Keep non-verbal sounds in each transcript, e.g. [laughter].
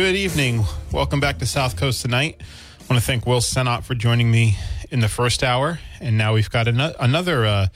Good evening. Welcome back to South Coast tonight. I want to thank Will Senot for joining me in the first hour, and now we've got an- another uh,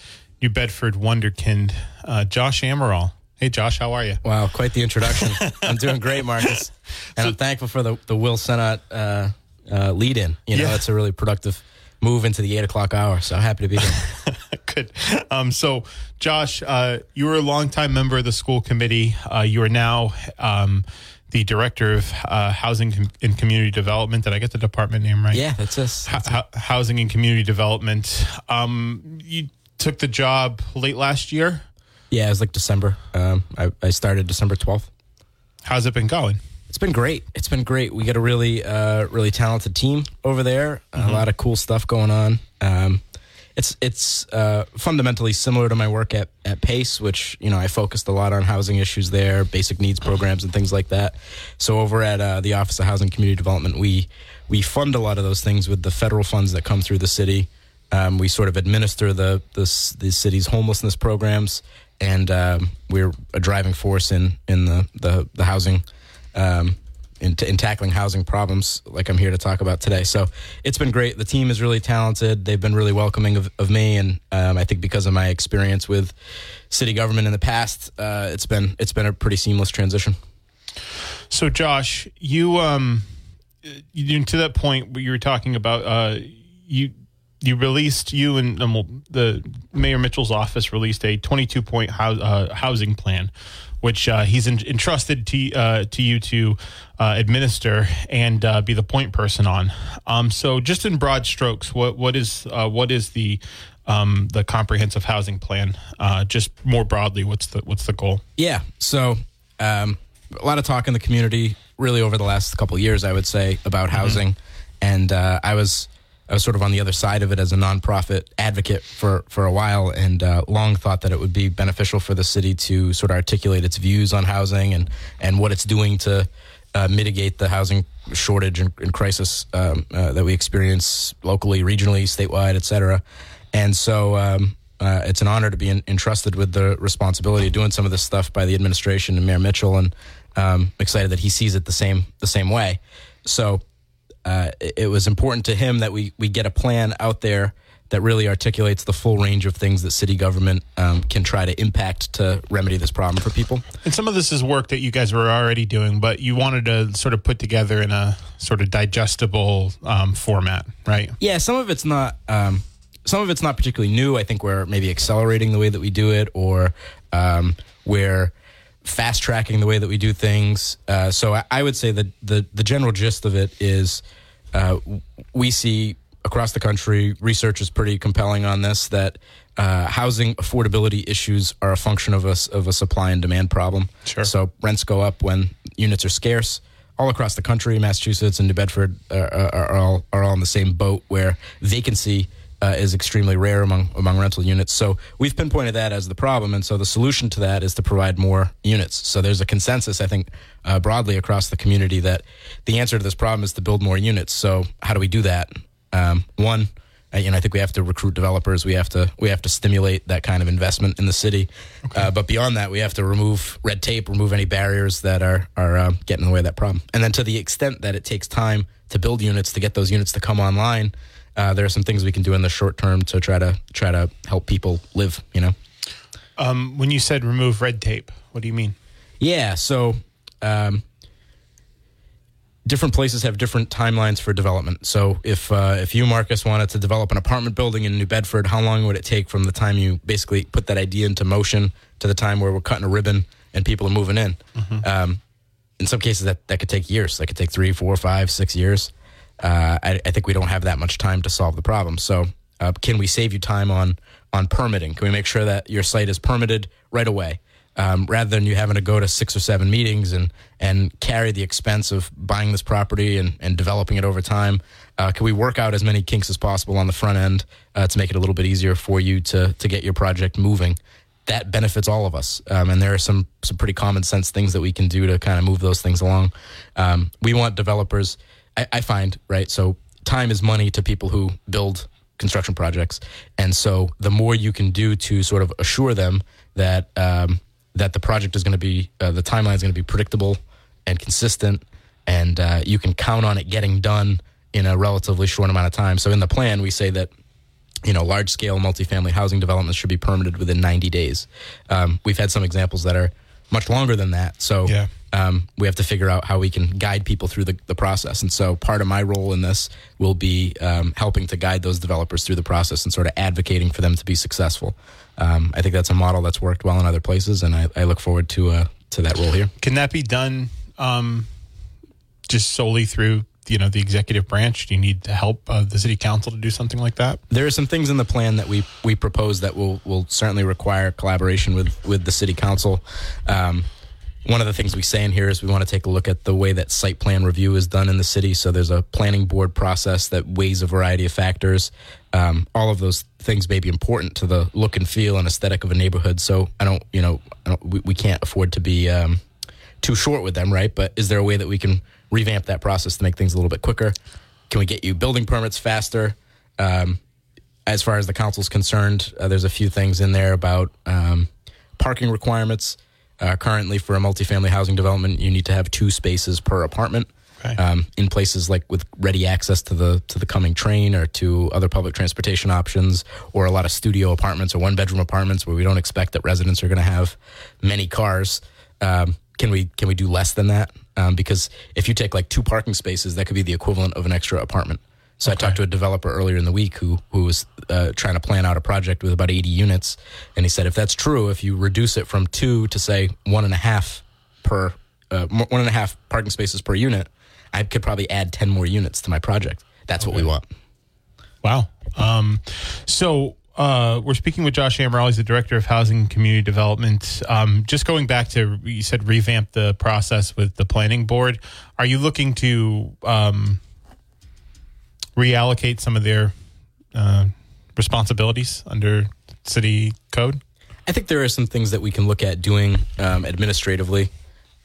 New Bedford wonderkind, uh, Josh Amaral. Hey, Josh, how are you? Wow, quite the introduction. [laughs] I'm doing great, Marcus, and so, I'm thankful for the the Will Senot uh, uh, lead in. You know, yeah. it's a really productive move into the eight o'clock hour. So happy to be here. [laughs] Good. Um, so, Josh, uh, you were a longtime member of the school committee. Uh, you are now. Um, the director of uh, housing and community development. Did I get the department name right? Yeah, that's us. That's housing and community development. Um, you took the job late last year. Yeah, it was like December. Um, I, I, started December twelfth. How's it been going? It's been great. It's been great. We got a really, uh, really talented team over there. Mm-hmm. A lot of cool stuff going on. Um, it's it's uh, fundamentally similar to my work at, at Pace, which you know I focused a lot on housing issues there, basic needs programs, and things like that. So over at uh, the Office of Housing Community Development, we we fund a lot of those things with the federal funds that come through the city. Um, we sort of administer the, the the city's homelessness programs, and um, we're a driving force in in the the, the housing um, in, in tackling housing problems like I'm here to talk about today. So it's been great. The team is really talented. They've been really welcoming of, of me, and um, I think because of my experience with city government in the past, uh, it's been it's been a pretty seamless transition. So, Josh, you um, you to that point you were talking about uh, you you released you and um, the Mayor Mitchell's office released a 22 point house, uh, housing plan which uh, he's in, entrusted to uh, to you to uh, administer and uh, be the point person on. Um, so, just in broad strokes, what what is uh, what is the um, the comprehensive housing plan? Uh, just more broadly, what's the what's the goal? Yeah, so um, a lot of talk in the community, really over the last couple years, I would say, about mm-hmm. housing, mm-hmm. and I was I was sort of on the other side of it as a nonprofit advocate for, for a while and uh, long thought that it would be beneficial for the city to sort of articulate its views on housing and, and what it's doing to uh, mitigate the housing shortage and, and crisis um, uh, that we experience locally, regionally, statewide, et cetera. And so um, uh, it's an honor to be in, entrusted with the responsibility of doing some of this stuff by the administration and Mayor Mitchell, and um, excited that he sees it the same the same way. So uh, it was important to him that we we get a plan out there that really articulates the full range of things that city government um, can try to impact to remedy this problem for people. And some of this is work that you guys were already doing, but you wanted to sort of put together in a sort of digestible um, format, right? Yeah, some of it's not. Um, some of it's not particularly new. I think we're maybe accelerating the way that we do it, or um, we're fast tracking the way that we do things. Uh, so I, I, would say that the the general gist of it is uh, we see across the country research is pretty compelling on this that uh, housing affordability issues are a function of a, of a supply and demand problem. Sure. So rents go up when units are scarce. All across the country, Massachusetts and New Bedford are, are, are all are all in the same boat where vacancy uh, is extremely rare among among rental units. So we've pinpointed that as the problem, and so the solution to that is to provide more units. So there's a consensus, I think, uh, broadly across the community that the answer to this problem is to build more units. So how do we do that? Um, one, uh, you know, I think we have to recruit developers. We have to we have to stimulate that kind of investment in the city. Okay. Uh, but beyond that, we have to remove red tape, remove any barriers that are are uh, getting in the way of that problem. And then to the extent that it takes time to build units to get those units to come online uh, there are some things we can do in the short term to try to try to help people live. You know. Um, when you said remove red tape, what do you mean? Yeah, so um, different places have different timelines for development. So if uh, if you, Marcus, wanted to develop an apartment building in New Bedford, how long would it take from the time you basically put that idea into motion to the time where we're cutting a ribbon and people are moving in? Mm-hmm. Um, in some cases, that, that could take years. That could take three, four, five, six years uh, I, I, think we don't have that much time to solve the problem. So, uh, can we save you time on on permitting? Can we make sure that your site is permitted right away? um, rather than you having to go to six or seven meetings and and carry the expense of buying this property and, and developing it over time. Uh, can we work out as many kinks as possible on the front end uh, to make it a little bit easier for you to to get your project moving? That benefits all of us, um, and there are some some pretty common sense things that we can do to kind of move those things along. Um, we want developers. I, I find right so time is money to people who build construction projects, and so the more you can do to sort of assure them that um, that the project is going to be uh, the timeline is going to be predictable and consistent, and uh, you can count on it getting done in a relatively short amount of time. So in the plan, we say that you know large scale multifamily housing developments should be permitted within 90 days. Um, we've had some examples that are much longer than that. So Yeah. um, we have to figure out how we can guide people through the, the process. And so part of my role in this will be um, helping to guide those developers through the process and sort of advocating for them to be successful. Um, I think that's a model that's worked well in other places, and I, I look forward to uh, to that role here. Can that be done um, just solely through you know the executive branch? Do you need help of the city council to do something like that? There are some things in the plan that we we propose that will will certainly require collaboration with with the city council. Um, one of the things we say in here is we want to take a look at the way that site plan review is done in the city. So there's a planning board process that weighs a variety of factors. Um, all of those things may be important to the look and feel and aesthetic of a neighborhood. So I don't, you know, don't, we, we can't afford to be um, too short with them, right? But is there a way that we can revamp that process to make things a little bit quicker? Can we get you building permits faster? Um, as far as the council's concerned, uh, there's a few things in there about um, parking requirements. Uh, currently, for a multifamily housing development, you need to have two spaces per apartment. Okay. Um, in places like with ready access to the to the coming train or to other public transportation options, or a lot of studio apartments or one bedroom apartments where we don't expect that residents are going to have many cars. Um, can we can we do less than that? Um, because if you take like two parking spaces, that could be the equivalent of an extra apartment. So I talked to a developer earlier in the week who who was uh, trying to plan out a project with about 80 units, and he said if that's true, if you reduce it from two to say one and a half per uh, one and a half parking spaces per unit, I could probably add 10 more units to my project. That's what we want. Wow. Um, so uh, we're speaking with Josh Amaral. He's the director of housing and community development. Um, just going back to you said revamp the process with the planning board. Are you looking to um, reallocate some of their uh, responsibilities under city code? I think there are some things that we can look at doing um, administratively,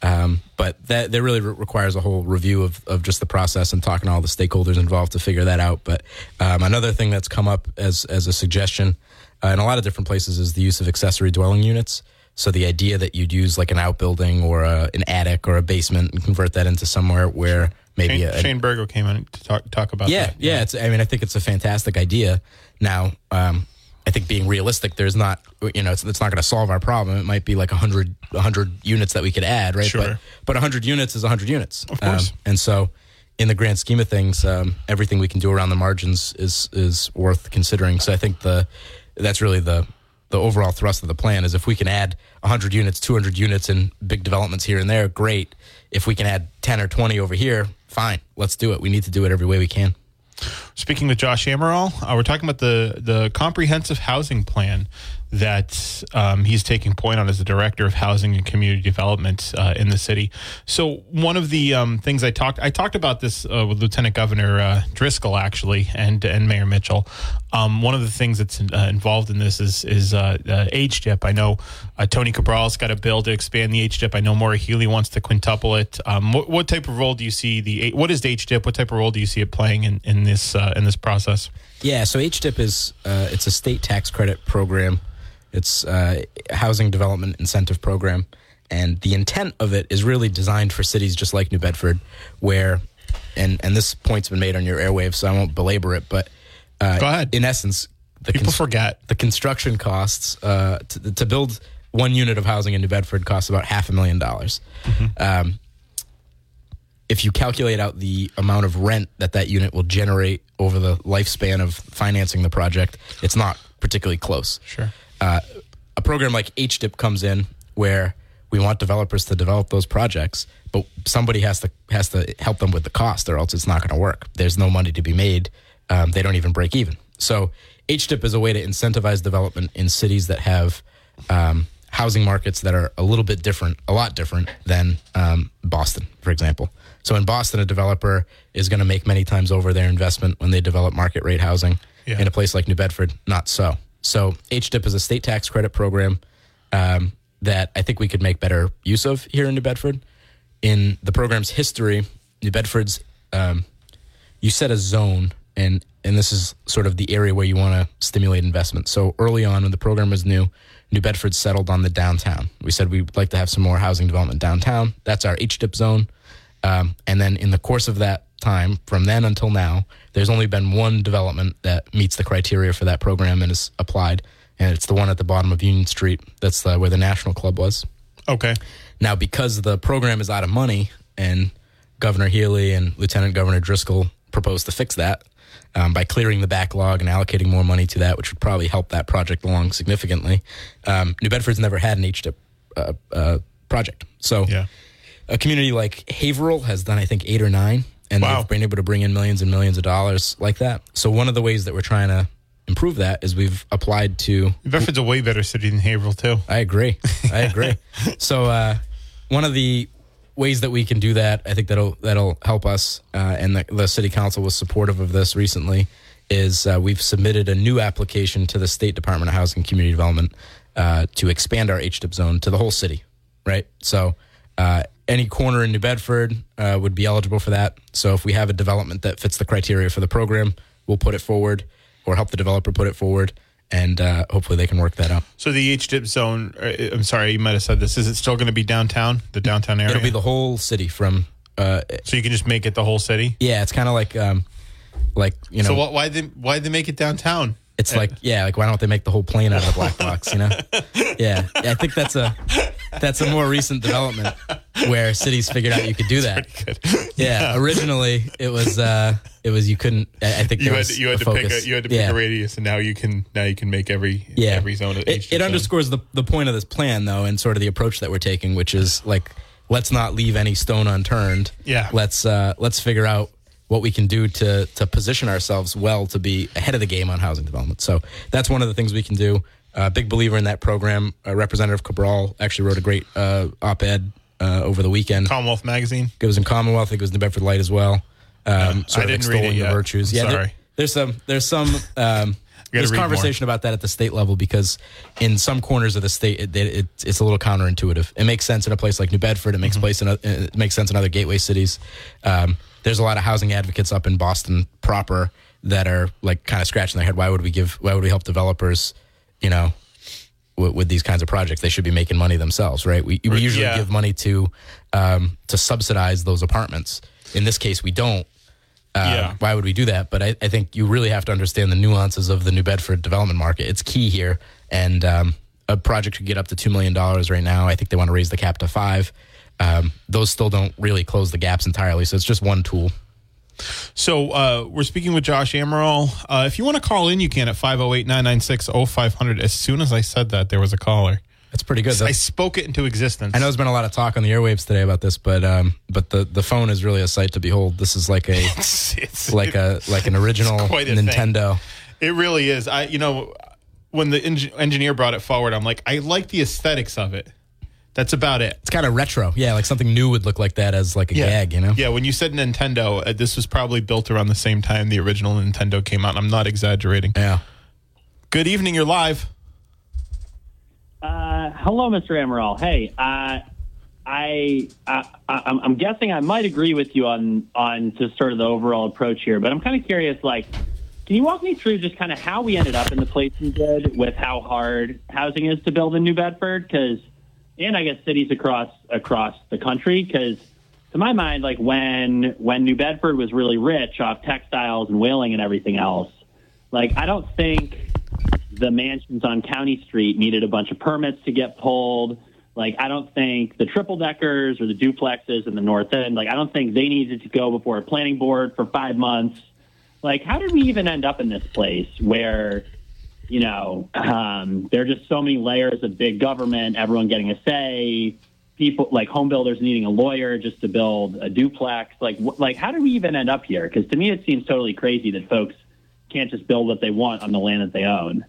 um, but that that really re- requires a whole review of, of just the process and talking to all the stakeholders involved to figure that out. But um, another thing that's come up as as a suggestion uh, in a lot of different places is the use of accessory dwelling units. So the idea that you'd use like an outbuilding or a, an attic or a basement and convert that into somewhere where maybe Shane, a, Shane Burgo came in to talk talk about yeah, that. yeah. It's. I mean, I think it's a fantastic idea. Now, um, I think being realistic, there's not. You know, it's, it's not going to solve our problem. It might be like 100, 100 units that we could add, right? Sure. But but hundred units is hundred units, Of course. Um, and so, in the grand scheme of things, um, everything we can do around the margins is is worth considering. So I think the that's really the the overall thrust of the plan is if we can add 100 units, 200 units in big developments here and there, great. If we can add 10 or 20 over here, fine. Let's do it. We need to do it every way we can. Speaking with Josh Amaral, uh, we're talking about the the comprehensive housing plan that um, he's taking point on as the director of housing and community development uh, in the city. So one of the um, things I talked I talked about this uh, with Lieutenant Governor uh, Driscoll actually and and Mayor Mitchell. Um, one of the things that's uh, involved in this is is uh, uh, HDIP. I know uh, Tony Cabral's got a bill to expand the HDIP. I know Maura Healey wants to quintuple it. Um, what, what type of role do you see the what is the HDIP? What type of role do you see it playing in in this uh, in this process? Yeah, so HDIP is uh, it's a state tax credit program. It's a housing development incentive program, and the intent of it is really designed for cities just like New Bedford, where, and and this point's been made on your airwaves, so I won't belabor it, but uh, Go ahead. In essence, the People forget. the construction costs uh, to, to build one unit of housing in New Bedford costs about half a million dollars. Um, if you calculate out the amount of rent that that unit will generate over the lifespan of financing the project, it's not particularly close. Sure. Uh, a program like HDIP comes in where we want developers to develop those projects, but somebody has to has to help them with the cost, or else it's not going to work. There's no money to be made. Um, they don't even break even. So HDIP is a way to incentivize development in cities that have um, housing markets that are a little bit different, a lot different than um, Boston, for example. So in Boston, a developer is going to make many times over their investment when they develop market rate housing. Yeah. In a place like New Bedford, not so. So HDIP is a state tax credit program um, that I think we could make better use of here in New Bedford. In the program's history, New Bedford's um, you set a zone and and this is sort of the area where you want to stimulate investment. So early on when the program was new, New Bedford settled on the downtown. We said we'd like to have some more housing development downtown. That's our HDIP zone. Um, and then in the course of that time, from then until now, there's only been one development that meets the criteria for that program and is applied, and it's the one at the bottom of Union Street. That's uh, where the National Club was. Okay. Now, because the program is out of money, and Governor Healey and Lieutenant Governor Driscoll proposed to fix that um, by clearing the backlog and allocating more money to that, which would probably help that project along significantly. Um, New Bedford's never had an HDIP uh, uh, project, so Yeah. a community like Haverhill has done, I think, eight or nine, and Wow. they've been able to bring in millions and millions of dollars like that. So one of the ways that we're trying to improve that is we've applied to New Bedford's a way better city than Haverhill too. I agree. I agree. [laughs] so uh, one of the ways that we can do that, I think that'll that'll help us, uh, and the, the city council was supportive of this recently. Is uh, we've submitted a new application to the State Department of Housing and Community Development uh, to expand our HDIP zone to the whole city, right? So uh, any corner in New Bedford uh, would be eligible for that. So if we have a development that fits the criteria for the program, we'll put it forward or help the developer put it forward, and uh, hopefully they can work that out. So the HDIP zone. uh, I'm sorry, you might have said this. Is it still going to be downtown? The downtown area. It'll be the whole city from. Uh, so you can just make it the whole city. yeah, it's kind of like, um, like you know, So what, why they why they make it downtown? It's like yeah, like why don't they make the whole plane out of the black box? You know? Yeah, I think that's a that's a more recent development where cities figured out you could do that. Good. Yeah, originally it was uh, it was you couldn't. I I think You had was you had a to pick a you had to pick yeah. a radius, and now you can now you can make every yeah. every zone. It, it underscores the the point of this plan though, and sort of the approach that we're taking, which is like let's not leave any stone unturned. Yeah. Let's uh, let's figure out what we can do to to position ourselves well to be ahead of the game on housing development. So that's one of the things we can do. Uh, big believer in that program. Uh, Representative Cabral actually wrote a great uh, op-ed uh, over the weekend. Commonwealth Magazine. It was in Commonwealth. I think it was in the Bedford Light as well. Um, sort I of didn't read it extolling the virtues. I'm yeah, there- sorry. there's some there's some um, there's read more. conversation about that at the state level because in some corners of the state it, it, it's a little counterintuitive. It makes sense in a place like New Bedford. It makes Mm-hmm. place in a, it makes sense in other gateway cities. Um, there's a lot of housing advocates up in Boston proper that are like kind of scratching their head. Why would we give? Why would we help developers? You know, with, with these kinds of projects, they should be making money themselves, right? We, we usually yeah. give money to um, to subsidize those apartments. In this case, we don't. Uh, Yeah. Why would we do that? But I, I think you really have to understand the nuances of the New Bedford development market. It's key here, and um, a project could get up to two million dollars right now. I think they want to raise the cap to five. Um, those still don't really close the gaps entirely, so it's just one tool. So uh, we're speaking with Josh Amaral. Uh, if you want to call in, you can at 508-996-0500. As soon as I said that, there was a caller. That's pretty good. I spoke it into existence. I know there's been a lot of talk on the airwaves today about this, but um, but the, the phone is really a sight to behold. This is like a [laughs] It's, it's- like a like an original a thing. Nintendo. It really is. I, you know, when the eng- engineer brought it forward, I'm like, I like the aesthetics of it. That's about it. It's kind of retro. Yeah, like something new would look like that as like a gag, you know? Yeah, when you said Nintendo, uh, this was probably built around the same time the original Nintendo came out. I'm not exaggerating. Yeah. Good evening, you're live. Hello, Mr. Amaral. Hey, uh, I, I, I'm, I'm guessing I might agree with you on on just sort of the overall approach here, but I'm kind of curious. Like, can you walk me through just kind of how we ended up in the place we did with how hard housing is to build in New Bedford? Because, and I guess cities across across the country. Because, to my mind, like when when New Bedford was really rich off textiles and whaling and everything else, like I don't think the mansions on County Street needed a bunch of permits to get pulled. Like, I don't think the triple deckers or the duplexes in the North End, like, I don't think they needed to go before a planning board for five months. Like, how did we even end up in this place where, you know, um, there are just so many layers of big government, everyone getting a say, people like home builders needing a lawyer just to build a duplex? Like, wh- like how did we even end up here? Because to me, it seems totally crazy that folks can't just build what they want on the land that they own.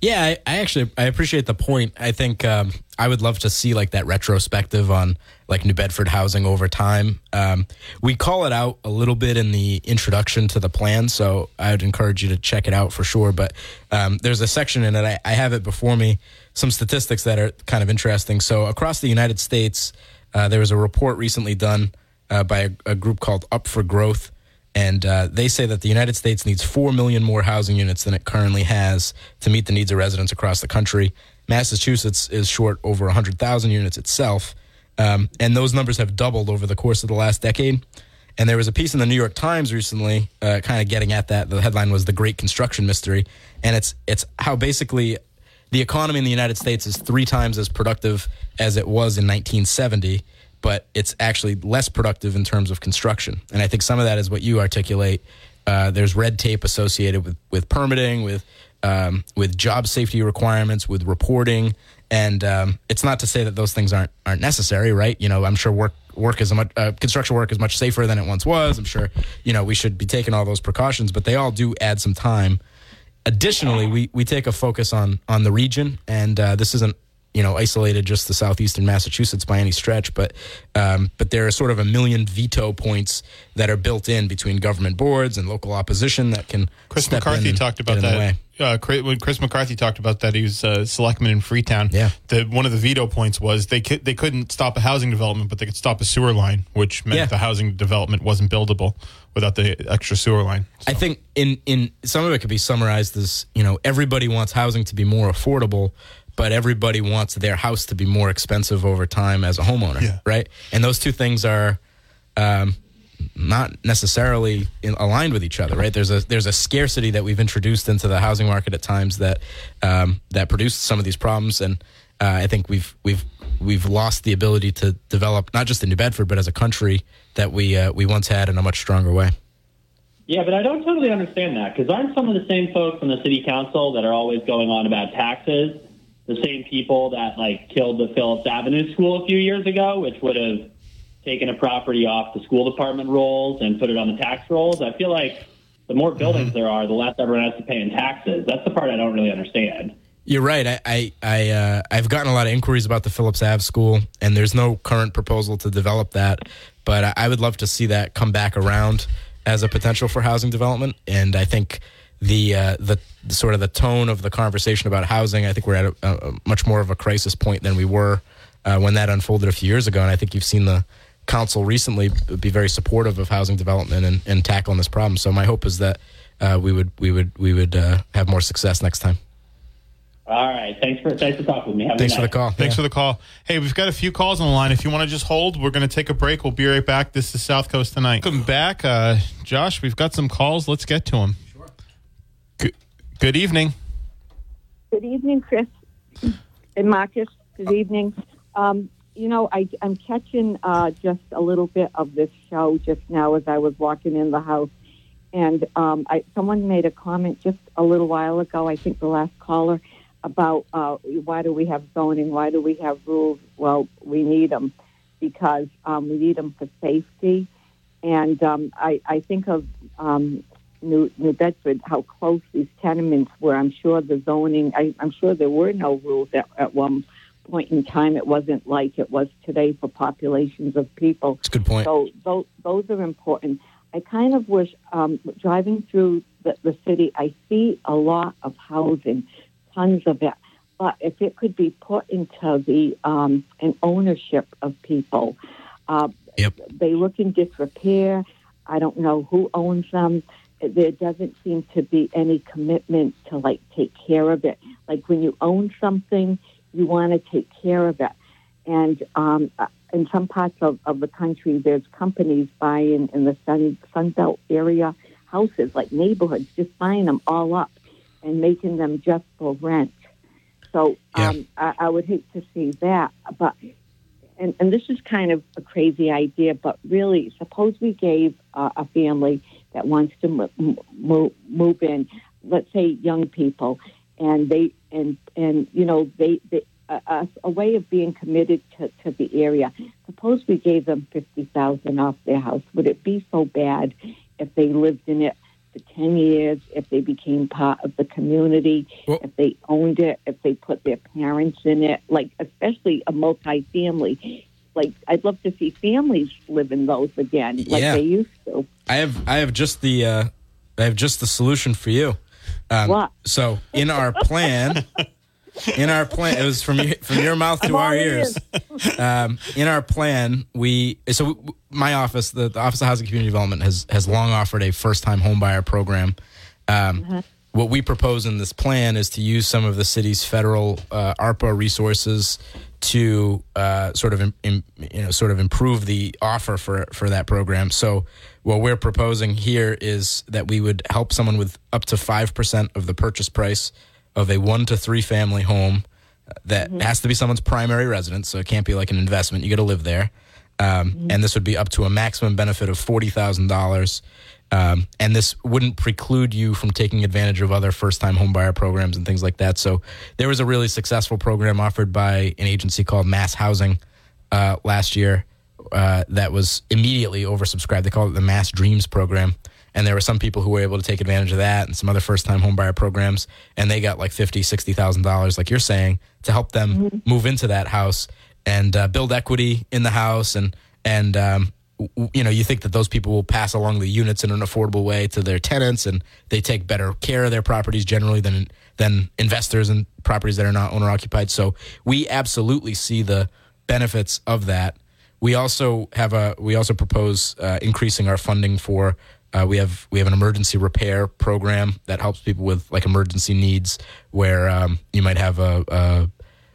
Yeah, I, I actually I appreciate the point. I think um, I would love to see like that retrospective on like New Bedford housing over time. Um, we call it out a little bit in the introduction to the plan, so I would encourage you to check it out for sure. But um, there's a section in it. I, I have it before me. Some statistics that are kind of interesting. So across the United States, uh, there was a report recently done uh, by a, a group called Up for Growth and uh, they say that the United States needs 4 million more housing units than it currently has to meet the needs of residents across the country. Massachusetts is short over 100,000 units itself. Um, and those numbers have doubled over the course of the last decade. And there was a piece in the New York Times recently, uh, kind of getting at that. The headline was "The Great Construction Mystery," and it's it's how basically the economy in the United States is three times as productive as it was in 1970, but it's actually less productive in terms of construction. And I think some of that is what you articulate. Uh, there's red tape associated with, with permitting, with um, with job safety requirements, with reporting, and um, it's not to say that those things aren't aren't necessary, right? You know, I'm sure work work is much uh, construction work is much safer than it once was. I'm sure you know we should be taking all those precautions, but they all do add some time. Additionally, we, we take a focus on on the region, and uh, this isn't you know isolated just to southeastern Massachusetts by any stretch, but um, but there are sort of a million veto points that are built in between government boards and local opposition that can. Chris McCarthy talked about that. Uh, when Chris McCarthy talked about that, he was uh, selectman in Freetown. Yeah. The, one of the veto points was they could, they couldn't stop a housing development, but they could stop a sewer line, which meant Yeah. the housing development wasn't buildable without the extra sewer line. I think in in some of it could be summarized as you know everybody wants housing to be more affordable, but everybody wants their house to be more expensive over time as a homeowner, Yeah. right? And those two things are um, not necessarily in, aligned with each other, right? There's a there's a scarcity that we've introduced into the housing market at times that um, that produced some of these problems, and uh, I think we've we've we've lost the ability to develop not just in New Bedford but as a country that we uh, we once had in a much stronger way. Yeah, but I don't totally understand that because aren't some of the same folks on the city council that are always going on about taxes the same people that like killed the Phillips Avenue school a few years ago, which would have taken a property off the school department rolls and put it on the tax rolls? I feel like the more buildings there are, the less everyone has to pay in taxes. That's the part I don't really understand. You're right. I I, I uh, I've gotten a lot of inquiries about the Phillips Ave school, and there's no current proposal to develop that. But I, I would love to see that come back around as a potential for housing development. And I think the uh, the, the sort of the tone of the conversation about housing, I think we're at a, a much more of a crisis point than we were uh, when that unfolded a few years ago. And I think you've seen the council recently be very supportive of housing development and, and tackling this problem. So my hope is that uh, we would we would we would uh, have more success next time. All right. Thanks for thanks for talking with me. Have Thanks good for the call. Thanks Yeah. for the call. Hey, we've got a few calls on the line. If you want to just hold, we're going to take a break. We'll be right back. This is South Coast Tonight. Welcome back. Uh, Josh, we've got some calls. Let's get to them. Good, evening. Good evening, Chris and Marcus. Good evening. Um, you know, I, I'm catching uh, just a little bit of this show just now as I was walking in the house. And um, I, someone made a comment just a little while ago, I think the last caller, about uh, why do we have zoning? Why do we have rules? Well, we need them because um, we need them for safety. And um, I, I think of um, New, New Bedford, how close these tenements were. I'm sure the zoning, I, I'm sure there were no rules at, at one point in time. It wasn't like it was today for populations of people. That's a good point. So those, those are important. I kind of wish, um, driving through the, the city, I see a lot of housing, tons of it. But if it could be put into the um, an ownership of people, uh, Yep. they look in disrepair. I don't know who owns them. There doesn't seem to be any commitment to like take care of it. Like when you own something, you want to take care of it. And um, uh, in some parts of, of the country, there's companies buying in the Sun Sunbelt area houses, like neighborhoods, just buying them all up and making them just for rent. So Yeah. um, I, I would hate to see that, but and, and this is kind of a crazy idea, but really, suppose we gave uh, a family that wants to mo- mo- move in, let's say young people, and they and and you know they, they a, a, a way of being committed to, to the area. Suppose we gave them fifty thousand off their house. Would it be so bad if they lived in it for 10 years, if they became part of the community, Well- if they owned it, if they put their parents in it, like especially a multi-family. Like I'd love to see families live in those again, like Yeah. they used to. I have I have just the uh, I have just the solution for you. Um, What? So in our plan, [laughs] in our plan, it was from your, from your mouth to our ears. Um, in our plan, we so w- my office, the, the Office of Housing Community Development, has has long offered a first time homebuyer program. Um, What we propose in this plan is to use some of the city's federal uh, ARPA resources to uh, sort of im, im, you know sort of improve the offer for for that program. So what we're proposing here is that we would help someone with up to five percent of the purchase price of a one to three family home that has to be someone's primary residence, so it can't be like an investment. You got to live there, um, and this would be up to a maximum benefit of forty thousand dollars. Um, and this wouldn't preclude you from taking advantage of other first-time homebuyer programs and things like that. So there was a really successful program offered by an agency called Mass Housing uh, last year uh, that was immediately oversubscribed. They called it the Mass Dreams program. And there were some people who were able to take advantage of that and some other first time homebuyer programs. And they got like fifty, sixty thousand dollars, like you're saying, to help them move into that house and uh, build equity in the house. And, and, um, you know, you think that those people will pass along the units in an affordable way to their tenants and they take better care of their properties generally than, than investors in properties that are not owner occupied. So we absolutely see the benefits of that. We also have a we also propose uh, increasing our funding for uh, we have we have an emergency repair program that helps people with like emergency needs where um, you might have a, a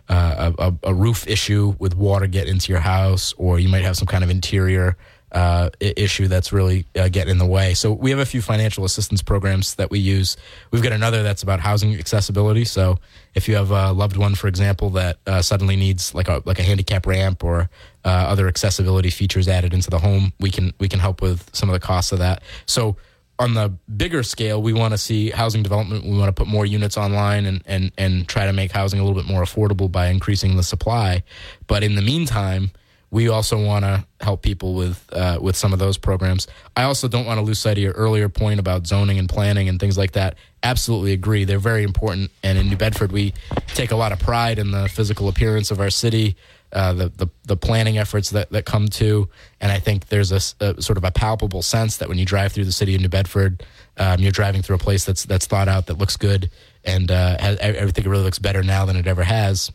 a, a, a roof issue with water get into your house, or you might have some kind of interior uh, issue that's really uh, getting in the way. So we have a few financial assistance programs that we use. We've got another that's about housing accessibility. So if you have a loved one, for example, that uh, suddenly needs like a like a handicap ramp or uh, other accessibility features added into the home, we can we can help with some of the costs of that. So on the bigger scale, we want to see housing development. We want to put more units online and, and, and try to make housing a little bit more affordable by increasing the supply. But in the meantime, we also want to help people with uh, with some of those programs. I also don't want to lose sight of your earlier point about zoning and planning and things like that. Absolutely agree. They're very important. And in New Bedford, we take a lot of pride in the physical appearance of our city uh, the, the the planning efforts that, that come to, and I think there's a sort of a palpable sense that when you drive through the city of New Bedford, um, you're driving through a place that's that's thought out, that looks good, and uh, has, it really looks better now than it ever has.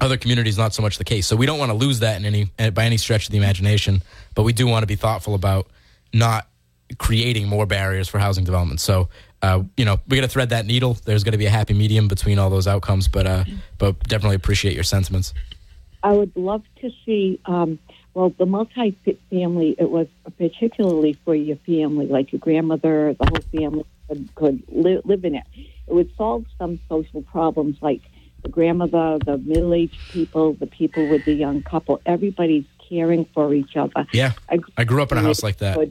Other communities, not so much the case. So we don't want to lose that in any eh, by any stretch of the imagination, but we do want to be thoughtful about not creating more barriers for housing development. So. Uh, you know, we got to thread that needle. There's going to be a happy medium between all those outcomes, but uh, but definitely appreciate your sentiments. I would love to see, um, well, the multi-family, it was particularly for your family, like your grandmother, the whole family could, could li- live in it. It would solve some social problems like the grandmother, the middle-aged people, the people with the young couple. Everybody's caring for each other. Yeah, I I grew up in a house like that. But,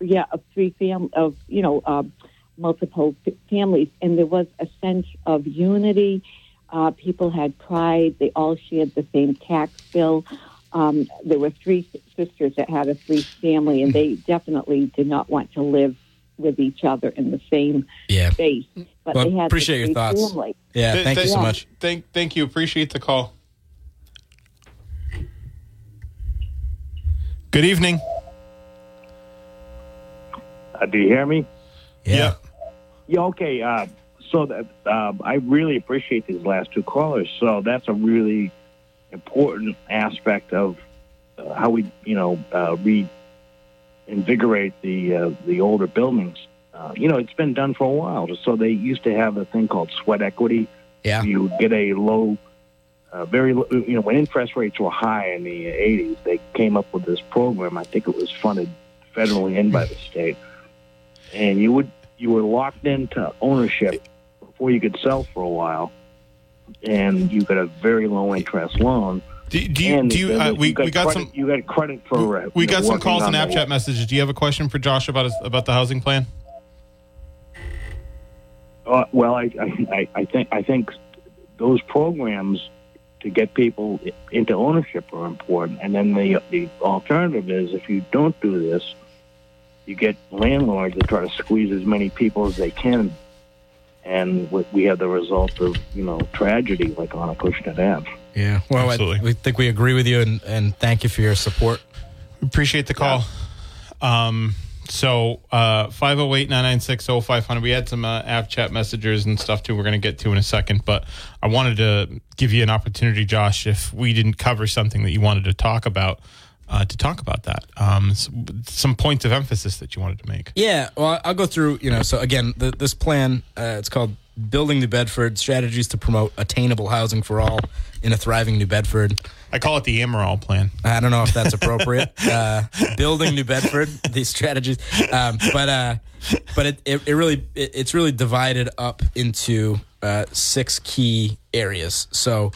yeah, of three fam of you know um, multiple f- families, and there was a sense of unity. Uh, people had pride. They all shared the same tax bill. Um, there were three sisters that had a three family, and they definitely did not want to live with each other in the same Yeah. space. But Well, they had appreciate your the three thoughts. family. Yeah, Th- thank you so much. Thank, thank you. Appreciate the call. Good evening. Uh, do you hear me? Yeah. Yeah. Okay. Uh, so that um, I really appreciate these last two callers. So that's a really important aspect of uh, how we, you know, uh, reinvigorate the uh, the older buildings. Uh, you know, it's been done for a while. So they used to have a thing called sweat equity. Yeah. You get a low, uh, very, low, you know, when interest rates were high in the 80s, they came up with this program. I think it was funded federally and by the state. And you would you were locked into ownership before you could sell for a while, and you got a very low interest loan. Do, do you? Do you? Uh, we got we got credit, some. You got credit for. We know, got some calls and Snapchat messages. Do you have a question for Josh about his, about the housing plan? Uh, well, I, I, I think I think those programs to get people into ownership are important, and then the the alternative is if you don't do this, you get landlords that try to squeeze as many people as they can, and we- we have the result of you know tragedy like on a Acushnet Ave. Yeah. Well, I, we think we agree with you, and, and thank you for your support. Appreciate the call. Um, so uh, 508-996-0500. We had some uh, app chat messages and stuff too. We're going to get to in a second, but I wanted to give you an opportunity, Josh, if we didn't cover something that you wanted to talk about, uh, to talk about that. Um, some points of emphasis that you wanted to make. Yeah, well, I'll go through. You know, so again, the, this plan uh, it's called "Building New Bedford: Strategies to Promote Attainable Housing for All in a Thriving New Bedford." I call it the Amaral plan. I don't know if that's appropriate. [laughs] uh, building New Bedford, these strategies, um, but uh, but it, it, it really it, it's really divided up into uh, six key areas. So.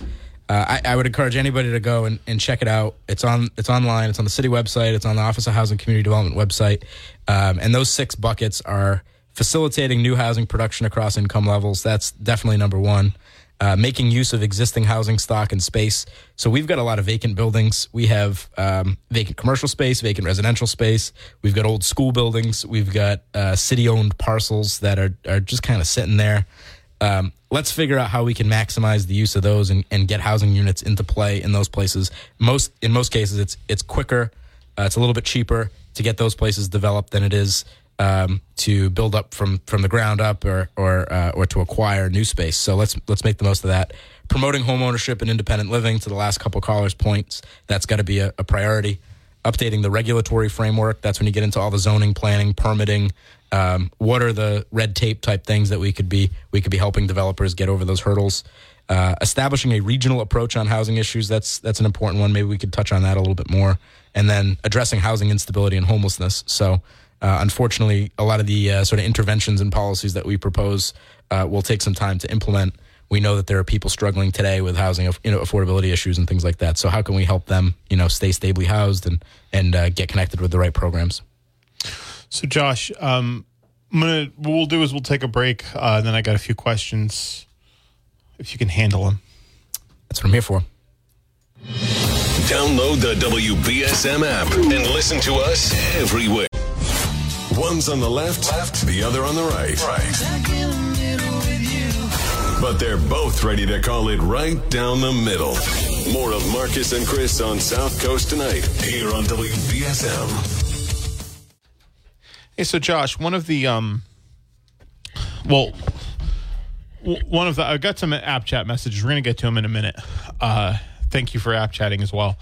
Uh, I, I would encourage anybody to go and, and check it out. It's on it's online. It's on the city website. It's on the Office of Housing Community Development website. Um, and those six buckets are facilitating new housing production across income levels. That's definitely number one. Uh, making use of existing housing stock and space. So we've got a lot of vacant buildings. We have um, vacant commercial space, vacant residential space. We've got old school buildings. We've got uh, city-owned parcels that are are just kind of sitting there. Um, let's figure out how we can maximize the use of those and, and get housing units into play in those places. Most in most cases, it's it's quicker, uh, it's a little bit cheaper to get those places developed than it is um, to build up from from the ground up or or uh, or to acquire new space. So let's let's make the most of that. Promoting home ownership and independent living to the last couple callers' points. That's got to be a, a priority. Updating the regulatory framework. That's when you get into all the zoning, planning, permitting. Um, what are the red tape type things that we could be we could be helping developers get over those hurdles? Uh, establishing a regional approach on housing issues. That's that's an important one. Maybe we could touch on that a little bit more. And then addressing housing instability and homelessness. So uh, unfortunately, a lot of the uh, sort of interventions and policies that we propose uh, will take some time to implement. We know that there are people struggling today with housing, you know, affordability issues and things like that. So how can we help them, you know, stay stably housed and and uh, get connected with the right programs? So, Josh, um, I'm gonna what we'll do is we'll take a break, uh, and then I got a few questions. If you can handle them. That's what I'm here for. Download the WBSM app and listen to us everywhere. One's on the left, left, the other on the right. Right. But they're both ready to call it right down the middle. More of Marcus and Chris on South Coast tonight here on WBSM. Hey, so Josh, one of the um, well, one of the I got some app chat messages. We're gonna get to them in a minute. Uh, thank you for app chatting as well.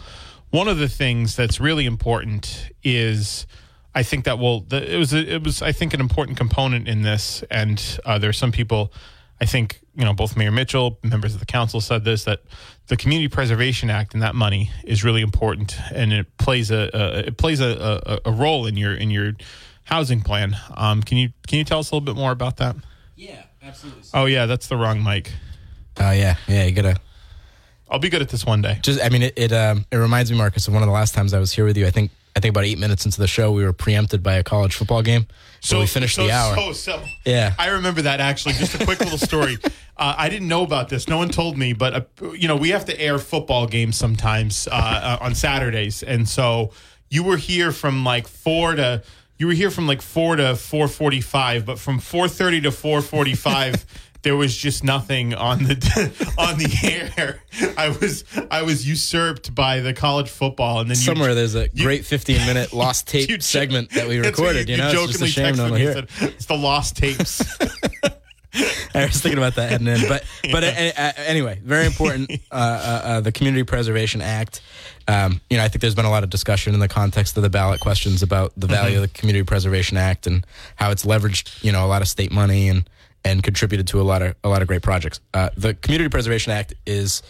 One of the things that's really important is. I think that will. The, it was. It was. I think an important component in this, and uh, there are some people. I think you know both Mayor Mitchell, members of the council said this that the Community Preservation Act and that money is really important, and it plays a, a it plays a, a, a role in your in your housing plan. Um, can you can you tell us a little bit more about that? Yeah, absolutely. Oh yeah, that's the wrong mic. Oh yeah, yeah. You gotta I'll be good at this one day. just. I mean, it it, um, it reminds me, Marcus, of one of the last times I was here with you. I think I think about eight minutes into the show, we were preempted by a college football game. So, we finished so, the hour. So, so, Yeah. I remember that actually. Just a quick little story. [laughs] Uh, I didn't know about this. No one told me, but uh, you know, we have to air football games sometimes uh, uh, on Saturdays, and so you were here from like four to. You were here from like four to four forty-five, but from four thirty to four forty-five. [laughs] There was just nothing on the [laughs] on the air. I was I was usurped by the college football, and then you- Somewhere there's a you- great 15 minute [laughs] lost tape you- segment that we recorded. You, know, it's just a shame no one me hear. and it. said, It's the lost tapes. I was thinking about that heading in, but but uh, uh, anyway, very important. Uh, uh, uh, the Community Preservation Act. Um, you know, I think there's been a lot of discussion in the context of the ballot questions about the value of the Community Preservation Act and how it's leveraged, you know, a lot of state money and and contributed to a lot of a lot of great projects. Uh, the Community Preservation Act is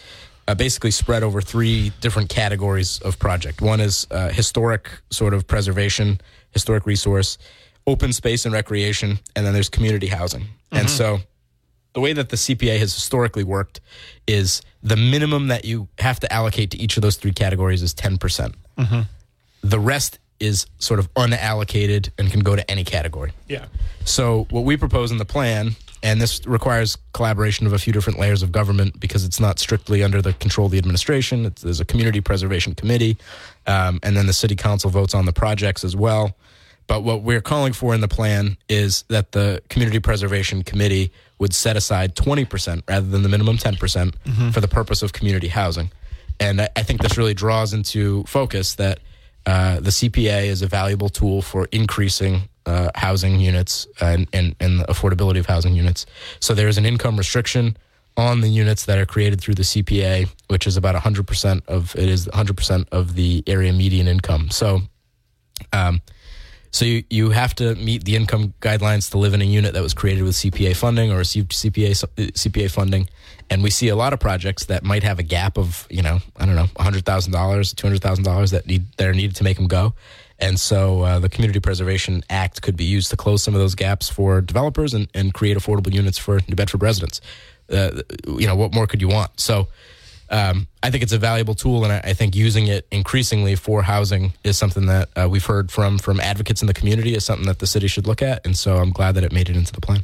uh, basically spread over three different categories of project. One is uh, historic sort of preservation, historic resource, open space and recreation, and then there's community housing. And so the way that the CPA has historically worked is the minimum that you have to allocate to each of those three categories is 10%. percent The rest is sort of unallocated and can go to any category. yeah. So what we propose in the plan, and this requires collaboration of a few different layers of government because it's not strictly under the control of the administration. It's, there's a community preservation committee, um, and then the city council votes on the projects as well. But what we're calling for in the plan is that the Community Preservation Committee would set aside 20% rather than the minimum 10% for the purpose of community housing. And I, I think this really draws into focus that uh, the CPA is a valuable tool for increasing uh, housing units and, and, and the affordability of housing units. So there is an income restriction on the units that are created through the CPA, which is about 100% of it is 100% of the area median income. So, um, so you, you have to meet the income guidelines to live in a unit that was created with CPA funding or received CPA CPA funding, and we see a lot of projects that might have a gap of you know I don't know hundred thousand dollars, two hundred thousand dollars that need that are needed to make them go, and so uh, the Community Preservation Act could be used to close some of those gaps for developers and, and create affordable units for New Bedford residents. Uh, you know what more could you want? So um, I think it's a valuable tool, and I, I, think using it increasingly for housing is something that uh, we've heard from from advocates in the community is something that the city should look at, and so I'm glad that it made it into the plan.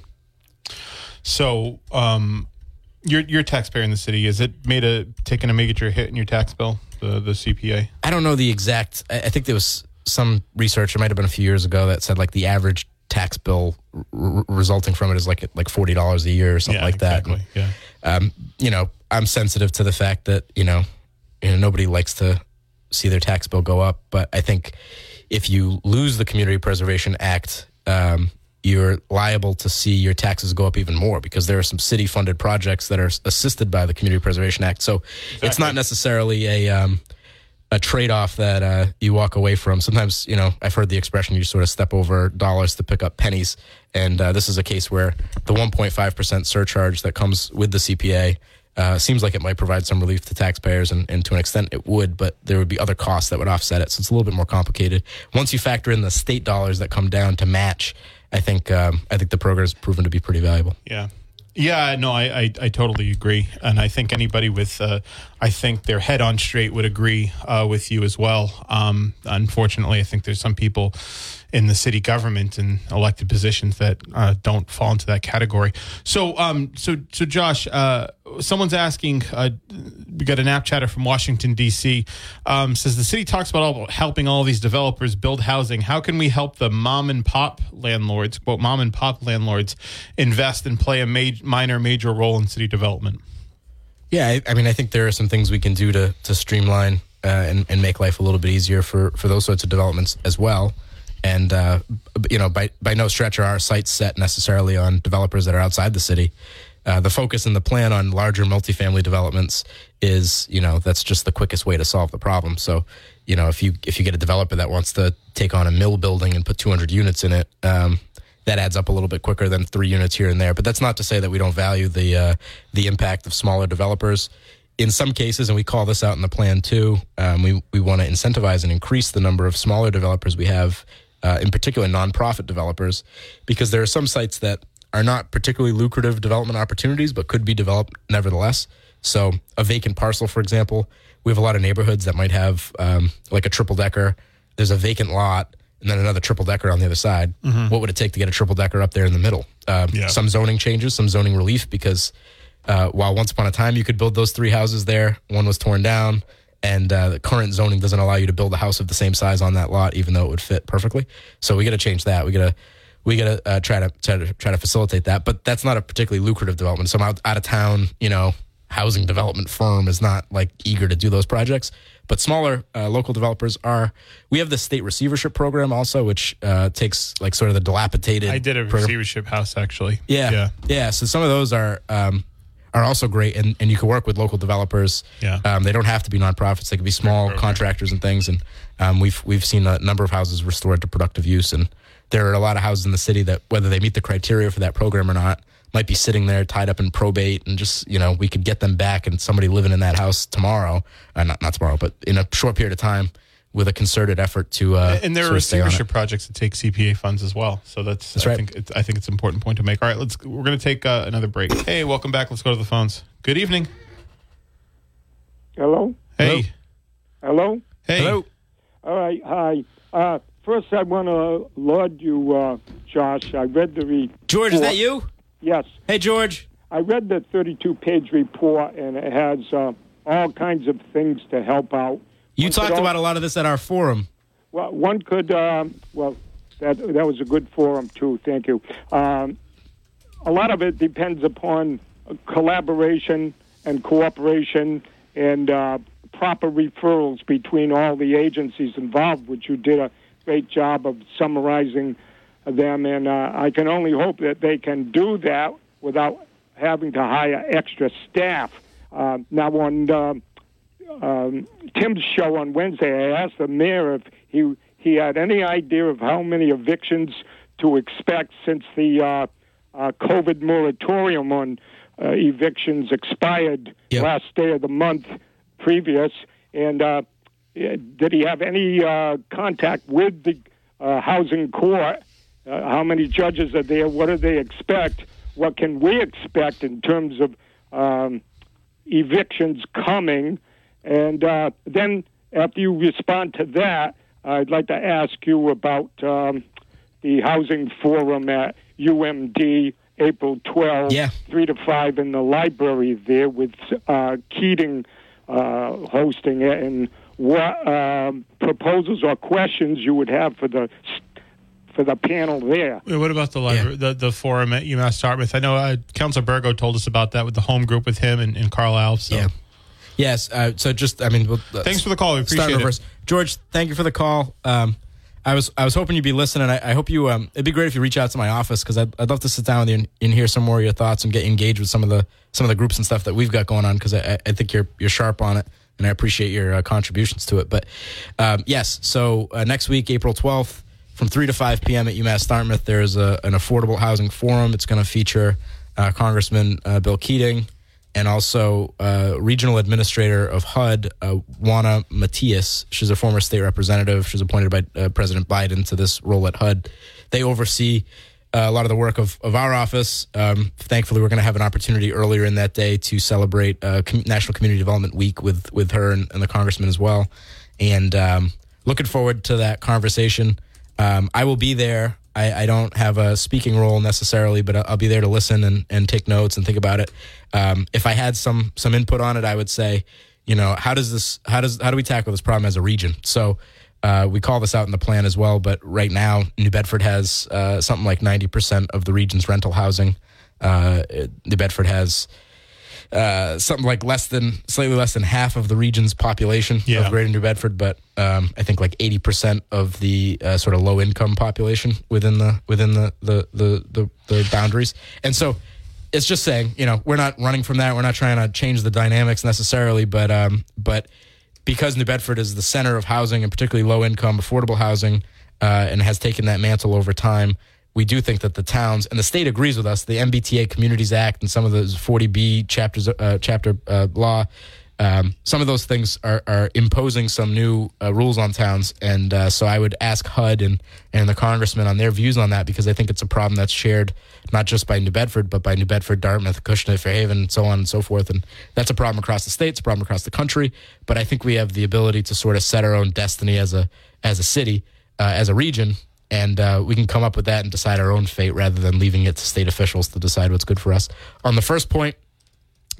So, um, your your taxpayer in the city is it made a taken a major hit in your tax bill the the CPA? I don't know the exact. I, I think there was some research. It might have been a few years ago that said like the average tax bill r- resulting from it is like like forty dollars a year or something yeah, like that. Exactly. And, yeah. Um, you know, I'm sensitive to the fact that you know, you know, nobody likes to see their tax bill go up, but I think if you lose the Community Preservation Act, um, you're liable to see your taxes go up even more because there are some city funded projects that are assisted by the Community Preservation Act. So exactly. it's not necessarily a um, a trade off that uh, you walk away from. Sometimes, you know, I've heard the expression you sort of step over dollars to pick up pennies. And uh, this is a case where the 1.5% surcharge that comes with the CPA uh, seems like it might provide some relief to taxpayers, and, and, to an extent it would, but there would be other costs that would offset it. So it's a little bit more complicated. Once you factor in the state dollars that come down to match, I think um, I think the program has proven to be pretty valuable. Yeah. Yeah, no, I, I, I, totally agree, and I think anybody with, uh, I think their head on straight would agree uh, with you as well. Um, unfortunately, I think there's some people in the city government and elected positions that uh, don't fall into that category. So, um, so, so, Josh, uh, someone's asking. Uh, we got an app chatter from Washington D.C. Um, says the city talks about all, helping all these developers build housing. How can we help the mom and pop landlords, quote mom and pop landlords, invest and play a major, minor, major role in city development? Yeah, I, I, mean, I think there are some things we can do to to streamline uh, and, and make life a little bit easier for for those sorts of developments as well and uh, you know by by no stretch are our sights set necessarily on developers that are outside the city. Uh, the focus and the plan on larger multifamily developments is you know that's just the quickest way to solve the problem. So you know if you if you get a developer that wants to take on a mill building and put 200 units in it. Um, that adds up a little bit quicker than three units here and there, but that's not to say that we don't value the uh, the impact of smaller developers in some cases, and we call this out in the plan too, um, we, we want to incentivize and increase the number of smaller developers we have uh, in particular nonprofit developers, because there are some sites that are not particularly lucrative development opportunities, but could be developed nevertheless. So, a vacant parcel, for example, we have a lot of neighborhoods that might have um, like a triple decker. There's a vacant lot and then another triple decker on the other side. Mm-hmm. What would it take to get a triple decker up there in the middle? Uh, yeah. Some zoning changes, some zoning relief, because uh, while once upon a time you could build those three houses there, one was torn down and uh, the current zoning doesn't allow you to build a house of the same size on that lot, even though it would fit perfectly. So we got to change that. We got to we got to uh, try to try to try to facilitate that. But that's not a particularly lucrative development. Some out, out of town, you know, housing development firm is not like eager to do those projects. But smaller uh, local developers are. We have the state receivership program also, which uh, takes like sort of the dilapidated. I did a program. receivership house actually. Yeah, yeah, yeah. So some of those are. Um, are also great, and, and you can work with local developers. Yeah, um, they don't have to be nonprofits; they can be small contractors and things. And um, we've we've seen a number of houses restored to productive use, and there are a lot of houses in the city that, whether they meet the criteria for that program or not, might be sitting there tied up in probate, and just you know we could get them back, and somebody living in that house tomorrow, uh, not not tomorrow, but in a short period of time with a concerted effort to uh, and there are receivership projects that take CPA funds as well. So that's, that's I right. think it's, I think it's an important point to make. All right, let's we're going to take uh, another break. [coughs] Hey, welcome back. Let's go to the phones. Good evening. Hello. Hey. Hello. Hey. Hello. All right. Hi. Uh, first, I want to laud you, uh, Josh. I read the report. George, is that you? Yes. Hey, George. I read the 32-page report, and it has uh, all kinds of things to help out you talked about a lot of this at our forum. Well, one could, um, well, that that was a good forum too. Thank you. Um, a lot of it depends upon collaboration and cooperation and uh, proper referrals between all the agencies involved, which you did a great job of summarizing them. And uh, I can only hope that they can do that without having to hire extra staff. Uh, now, on uh, um, Tim's show on Wednesday, I asked the mayor if he he had any idea of how many evictions to expect since the uh, uh, COVID moratorium on uh, evictions expired Yep. last day of the month previous. And uh, did he have any uh, contact with the uh, housing court? Uh, how many judges are there? What do they expect? What can we expect in terms of um, evictions coming? And uh, then, after you respond to that, I'd like to ask you about um, the housing forum at UMD April 12, Yeah. 3 to 5 in the library there with uh, Keating uh, hosting it, and what um, proposals or questions you would have for the for the panel there. Wait, What about the library, the, the forum at UMass Dartmouth? I know uh, Councilor Burgo told us about that with the home group with him and, and Carlisle. So Yeah. Yes. Uh, so just, I mean, we'll, uh, thanks for the call. We start appreciate it. George, thank you for the call. Um, I was I was hoping you'd be listening. I, I hope you. Um, it'd be great if you reach out to my office because I'd, I'd love to sit down with you and, and hear some more of your thoughts and get engaged with some of the some of the groups and stuff that we've got going on because I, I think you're you're sharp on it and I appreciate your uh, contributions to it. But um, yes, so uh, next week, April twelfth, from three to five p.m. at UMass Dartmouth, there's a, an affordable housing forum. It's going to feature uh, Congressman uh, Bill Keating and also uh, regional administrator of HUD, uh, Juana Matias. She's a former state representative. She's appointed by uh, President Biden to this role at HUD. They oversee uh, a lot of the work of, of our office. Um, thankfully, we're going to have an opportunity earlier in that day to celebrate uh, Com- National Community Development Week with with her and, and the congressman as well. And um, looking forward to that conversation. Um, I will be there. I, I don't have a speaking role necessarily, but I'll, be there to listen and, and take notes and think about it. Um, if I had some some input on it, I would say, you know, how does this how does how do we tackle this problem as a region? So uh, we call this out in the plan as well. But right now, New Bedford has uh, something like ninety percent of the region's rental housing. Uh, New Bedford has uh, something like less than slightly less than half of the region's population Yeah. of Greater New Bedford, but um, I think like eighty percent of the uh, sort of low income population within the within the the, the the the boundaries. And so it's just saying, you know, we're not running from that. We're not trying to change the dynamics necessarily, but um, but because New Bedford is the center of housing and particularly low income affordable housing, uh, and has taken that mantle over time. We do think that the towns and the state agrees with us. The MBTA Communities Act and some of those 40B chapters, uh, chapter uh, law, um, some of those things are, are imposing some new uh, rules on towns. And uh, so I would ask HUD and, and the congressman on their views on that because I think it's a problem that's shared not just by New Bedford, but by New Bedford, Dartmouth, Acushnet, Fairhaven, and so on and so forth. And that's a problem across the state. It's a problem across the country. But I think we have the ability to sort of set our own destiny as a as a city, uh, as a region, and uh, we can come up with that and decide our own fate rather than leaving it to state officials to decide what's good for us. On the first point,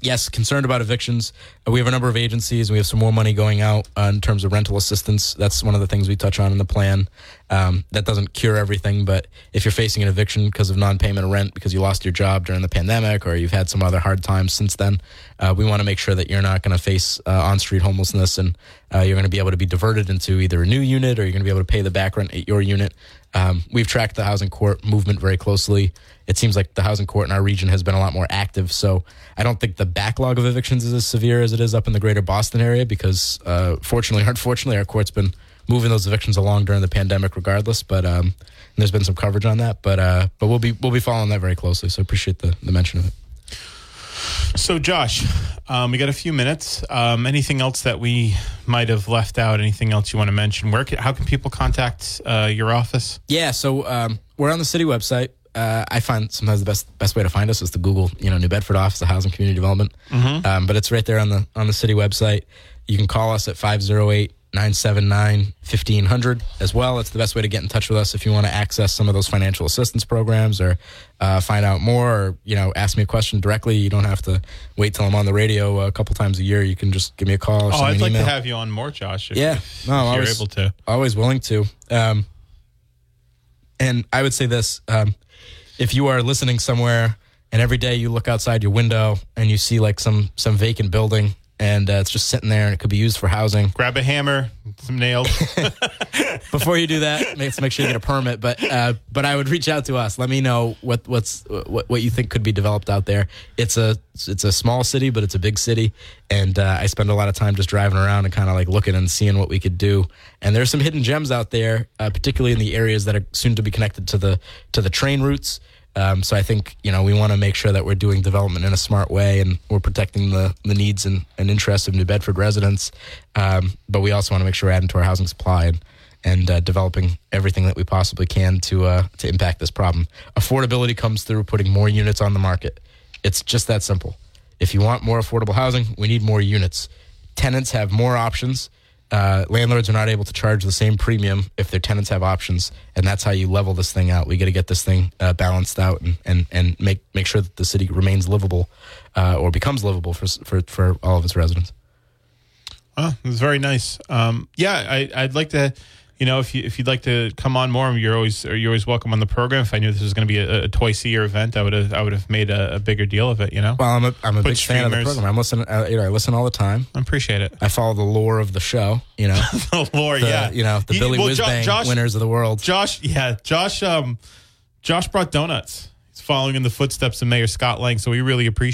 yes, concerned about evictions. Uh, we have a number of agencies. We have some more money going out uh, in terms of rental assistance. That's one of the things we touch on in the plan. Um, that doesn't cure everything, but if you're facing an eviction because of non-payment of rent because you lost your job during the pandemic or you've had some other hard times since then, uh, we want to make sure that you're not going to face uh, on-street homelessness and uh, you're going to be able to be diverted into either a new unit or you're going to be able to pay the back rent at your unit. Um, we've tracked the housing court movement very closely. It seems like the housing court in our region has been a lot more active. So I don't think the backlog of evictions is as severe as it is up in the greater Boston area because, uh, fortunately or unfortunately, our court's been moving those evictions along during the pandemic, regardless. But um, there's been some coverage on that. But uh, but we'll be we'll be following that very closely. So appreciate the, the mention of it. So, Josh, um, we got a few minutes. Um, anything else that we might have left out? Anything else you want to mention? Where? Can, how can people contact uh, your office? Yeah, so um, we're on the city website. Uh, I find sometimes the best best way to find us is to Google, you know, New Bedford Office of Housing Community Development. Um, but it's right there on the on the city website. You can call us at 508 979 1500 as well. It's the best way to get in touch with us if you want to access some of those financial assistance programs or uh, find out more or, you know, ask me a question directly. You don't have to wait till I'm on the radio a couple times a year. You can just give me a call or Oh, I'd like email. to have you on more, Josh. If, Yeah. if, No, if you're always- able to. always willing to. Um, And I would say this: um, if you are listening somewhere, and every day you look outside your window and you see like some some vacant building, and uh, it's just sitting there, and it could be used for housing. Grab a hammer, some nails. [laughs] [laughs] Before you do that, let's make sure you get a permit. But uh, but I would reach out to us. Let me know what what's what, what you think could be developed out there. It's a it's a small city, but it's a big city, and uh, I spend a lot of time just driving around and kind of like looking and seeing what we could do. And there's some hidden gems out there, uh, particularly in the areas that are soon to be connected to the to the train routes. Um, so I think you know we want to make sure that we're doing development in a smart way and we're protecting the, the needs and, and interests of New Bedford residents. Um, but we also want to make sure we're adding to our housing supply and and uh, developing everything that we possibly can to uh, to impact this problem. Affordability comes through putting more units on the market. It's just that simple. If you want more affordable housing, we need more units. Tenants have more options. Uh, landlords are not able to charge the same premium if their tenants have options, and that's how you level this thing out. We got to get this thing uh, balanced out and, and, and make make sure that the city remains livable uh, or becomes livable for, for for all of its residents. Oh, it was very nice. Um, yeah, I, I'd like to, you know, if you if you'd like to come on more, you're always you're always welcome on the program. If I knew this was going to be a, a twice a year event, I would have I would have made a, a bigger deal of it. You know, Well, I'm a I'm a Put big fan of the program. I'm listening. Uh, you know, I listen all the time. I appreciate it. I follow the lore of the show. You know, [laughs] Oh Lord, the, yeah, you know the You- Billy well, Whizbang Josh, winners of the world. Josh, yeah, Josh, um, Josh brought donuts. He's following in the footsteps of Mayor Scott Lang, so we really appreciate.